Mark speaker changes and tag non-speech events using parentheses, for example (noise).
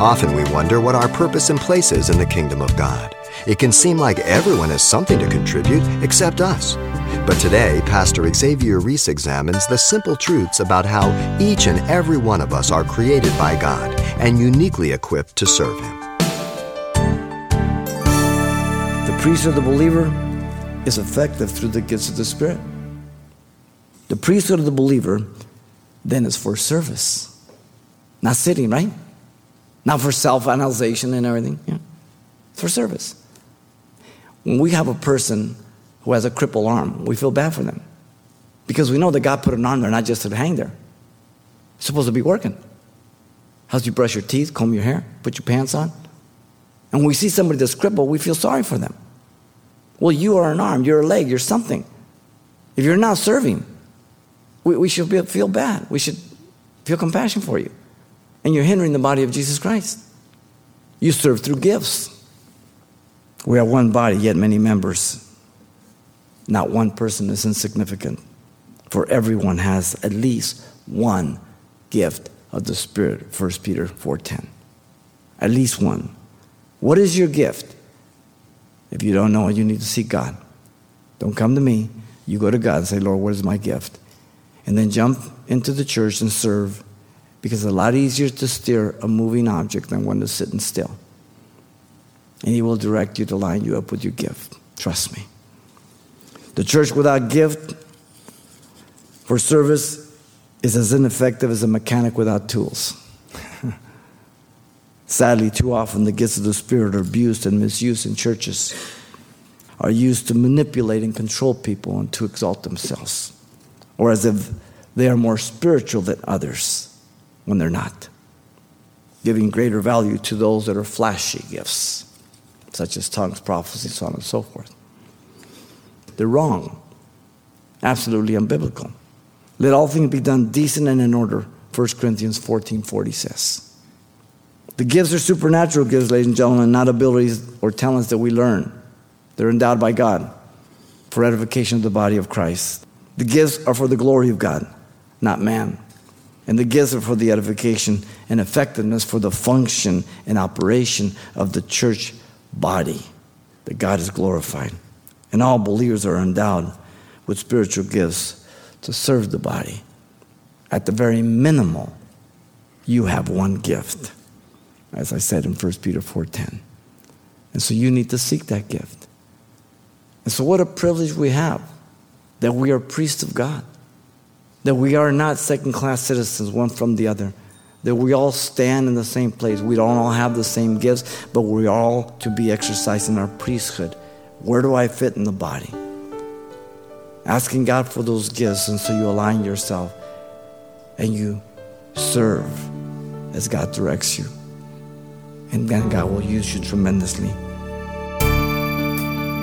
Speaker 1: Often we wonder what our purpose and place is in the kingdom of God. It can seem like everyone has something to contribute except us. But today, Pastor Xavier Reese examines the simple truths about how each and every one of us are created by God and uniquely equipped to serve Him.
Speaker 2: The priesthood of the believer is effective through the gifts of the Spirit. The priesthood of the believer then is for service, not sitting, right? Not for self analyzation and everything. Yeah. For service. When we have a person who has a crippled arm, we feel bad for them. Because we know that God put an arm there not just to hang there. It's supposed to be working. How's you brush your teeth, comb your hair, put your pants on? And when we see somebody that's crippled, we feel sorry for them. Well, you are an arm, you're a leg, you're something. If you're not serving, we, we should feel bad. We should feel compassion for you. And you're hindering the body of Jesus Christ. You serve through gifts. We are one body, yet many members. Not one person is insignificant, for everyone has at least one gift of the Spirit, 1 Peter 4:10. At least one. What is your gift? If you don't know it, you need to seek God. Don't come to me. You go to God and say, Lord, what is my gift? And then jump into the church and serve because it's a lot easier to steer a moving object than one that's sitting still. And He will direct you to line you up with your gift. Trust me. The church without gift for service is as ineffective as a mechanic without tools. (laughs) Sadly, too often the gifts of the Spirit are abused and misused in churches, are used to manipulate and control people and to exalt themselves, or as if they are more spiritual than others when they're not, giving greater value to those that are flashy gifts, such as tongues, prophecy, so on and so forth. They're wrong, absolutely unbiblical. Let all things be done decent and in order, 1 Corinthians 14 40 says. The gifts are supernatural gifts, ladies and gentlemen, not abilities or talents that we learn. They're endowed by God for edification of the body of Christ. The gifts are for the glory of God, not man. And the gifts are for the edification and effectiveness for the function and operation of the church body, that God is glorified. And all believers are endowed with spiritual gifts to serve the body. At the very minimal, you have one gift as I said in 1 Peter 4:10. And so you need to seek that gift. And so what a privilege we have that we are priests of God. That we are not second-class citizens one from the other. That we all stand in the same place. We don't all have the same gifts, but we all to be exercising our priesthood. Where do I fit in the body? Asking God for those gifts, and so you align yourself and you serve as God directs you and then God will use you tremendously.